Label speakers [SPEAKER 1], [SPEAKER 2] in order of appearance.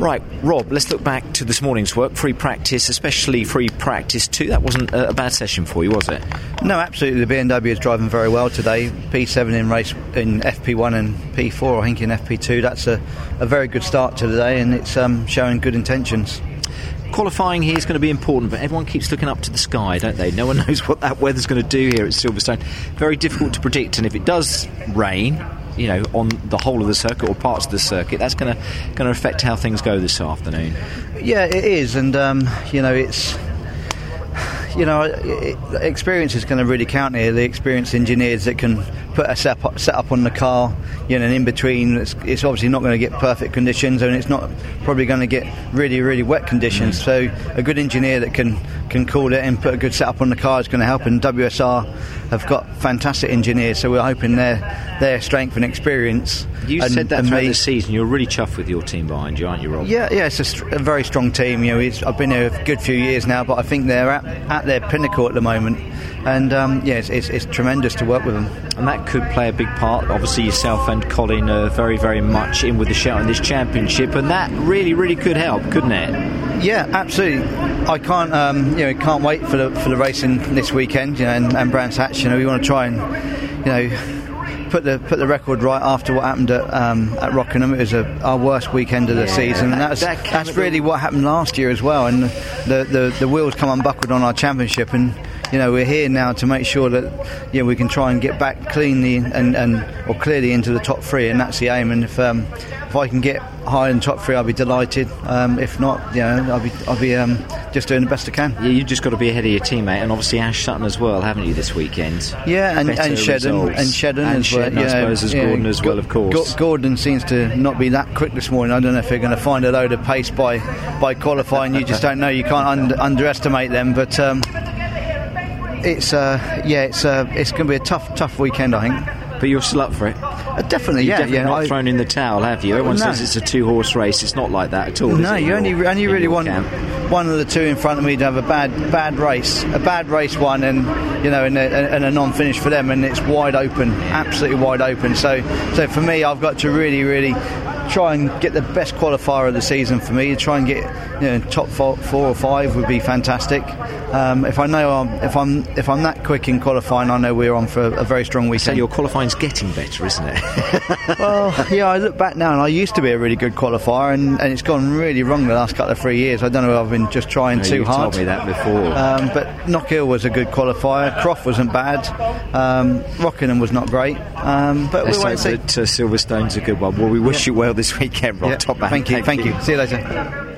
[SPEAKER 1] Right, Rob, let's look back to this morning's work. Free practice, especially free practice two. That wasn't a, bad session for you, was it?
[SPEAKER 2] No, absolutely. The BMW is driving very well today. P7 in race in FP1 and P4, I think in FP2. That's a, a very good start to the day, and it's um, showing good intentions.
[SPEAKER 1] Qualifying here is going to be important, but everyone keeps looking up to the sky, don't they? No one knows what that weather's going to do here at Silverstone. Very difficult to predict, and if it does rain, you know, on the whole of the circuit or parts of the circuit, that's going to going to affect how things go this afternoon.
[SPEAKER 2] Yeah, it is, and um, you know, it's you know, experience is going to really count here. The experienced engineers that can put a set up, set up on the car, you know, and in between, it's, it's obviously not going to get perfect conditions, and it's not probably going to get really, really wet conditions. So, a good engineer that can can call it and put a good setup on the car is going to help. And WSR have got fantastic engineers, so we're hoping their their strength and experience.
[SPEAKER 1] You
[SPEAKER 2] and,
[SPEAKER 1] said that throughout the season. You're really chuffed with your team behind you, aren't you, Rob?
[SPEAKER 2] Yeah, yeah, it's a, a very strong team. You know, I've been here a good few years now, but I think they're at, at their pinnacle at the moment. And um, yeah, it's, it's, it's, tremendous to work with them.
[SPEAKER 1] And that could play a big part. Obviously, yourself and Colin are very, very much in with the shout in this championship, and that really, really could help, couldn't it?
[SPEAKER 2] Yeah, absolutely. I can't, um, you know, can't wait for the for the racing this weekend. You know, and, and Brands Hatch. You know, we want to try and, you know, put the put the record right after what happened at um, at Rockingham. It was a, our worst weekend of the yeah, season. That, that's that that's really what happened last year as well. And the the, the wheels come unbuckled on our championship and you know we're here now to make sure that you know, we can try and get back cleanly and, and or clearly into the top three, and that's the aim. And if um, if I can get high in the top three, I'll be delighted. Um, if not, you know, I'll be I'll be um, just doing the best I can.
[SPEAKER 1] Yeah, you've just got to be ahead of your teammate, and obviously Ash Sutton as well, haven't you, this weekend?
[SPEAKER 2] Yeah, and, and Shedden and Shedden
[SPEAKER 1] and
[SPEAKER 2] as well.
[SPEAKER 1] Shedden, I suppose, as yeah, Gordon as well, of course.
[SPEAKER 2] Gordon seems to not be that quick this morning. I don't know if they're going to find a load of pace by by qualifying. You just don't know. You can't under, underestimate them, but. Um, it's uh, yeah, it's uh, it's going to be a tough, tough weekend, I think.
[SPEAKER 1] But you're still up for it.
[SPEAKER 2] Uh, definitely,
[SPEAKER 1] You've
[SPEAKER 2] yeah.
[SPEAKER 1] Definitely
[SPEAKER 2] yeah,
[SPEAKER 1] not I, thrown in the towel, have you? Everyone no. says it's a two-horse race. It's not like that at all.
[SPEAKER 2] No, you only only really want camp? one of the two in front of me to have a bad bad race, a bad race one, and you know, and a, and a non-finish for them, and it's wide open, absolutely wide open. So, so for me, I've got to really, really try and get the best qualifier of the season for me. Try and get you know, top four, four, or five would be fantastic. Um, if I know I'm, if I'm if I'm that quick in qualifying, I know we're on for a, a very strong weekend.
[SPEAKER 1] So your qualifying's getting better, isn't it?
[SPEAKER 2] well, yeah. I look back now, and I used to be a really good qualifier, and, and it's gone really wrong the last couple of three years. I don't know. if I've been just trying
[SPEAKER 1] no,
[SPEAKER 2] too hard.
[SPEAKER 1] Told me that before.
[SPEAKER 2] Um, but Knockhill was a good qualifier. Croft wasn't bad. Um, Rockingham was not great. Um, but
[SPEAKER 1] Let's
[SPEAKER 2] we won't
[SPEAKER 1] say that uh, Silverstone's a good one. Well, we wish you well this weekend, Rob.
[SPEAKER 2] Yeah.
[SPEAKER 1] Top man.
[SPEAKER 2] Thank you.
[SPEAKER 1] Thank,
[SPEAKER 2] thank
[SPEAKER 1] you.
[SPEAKER 2] you. See you later.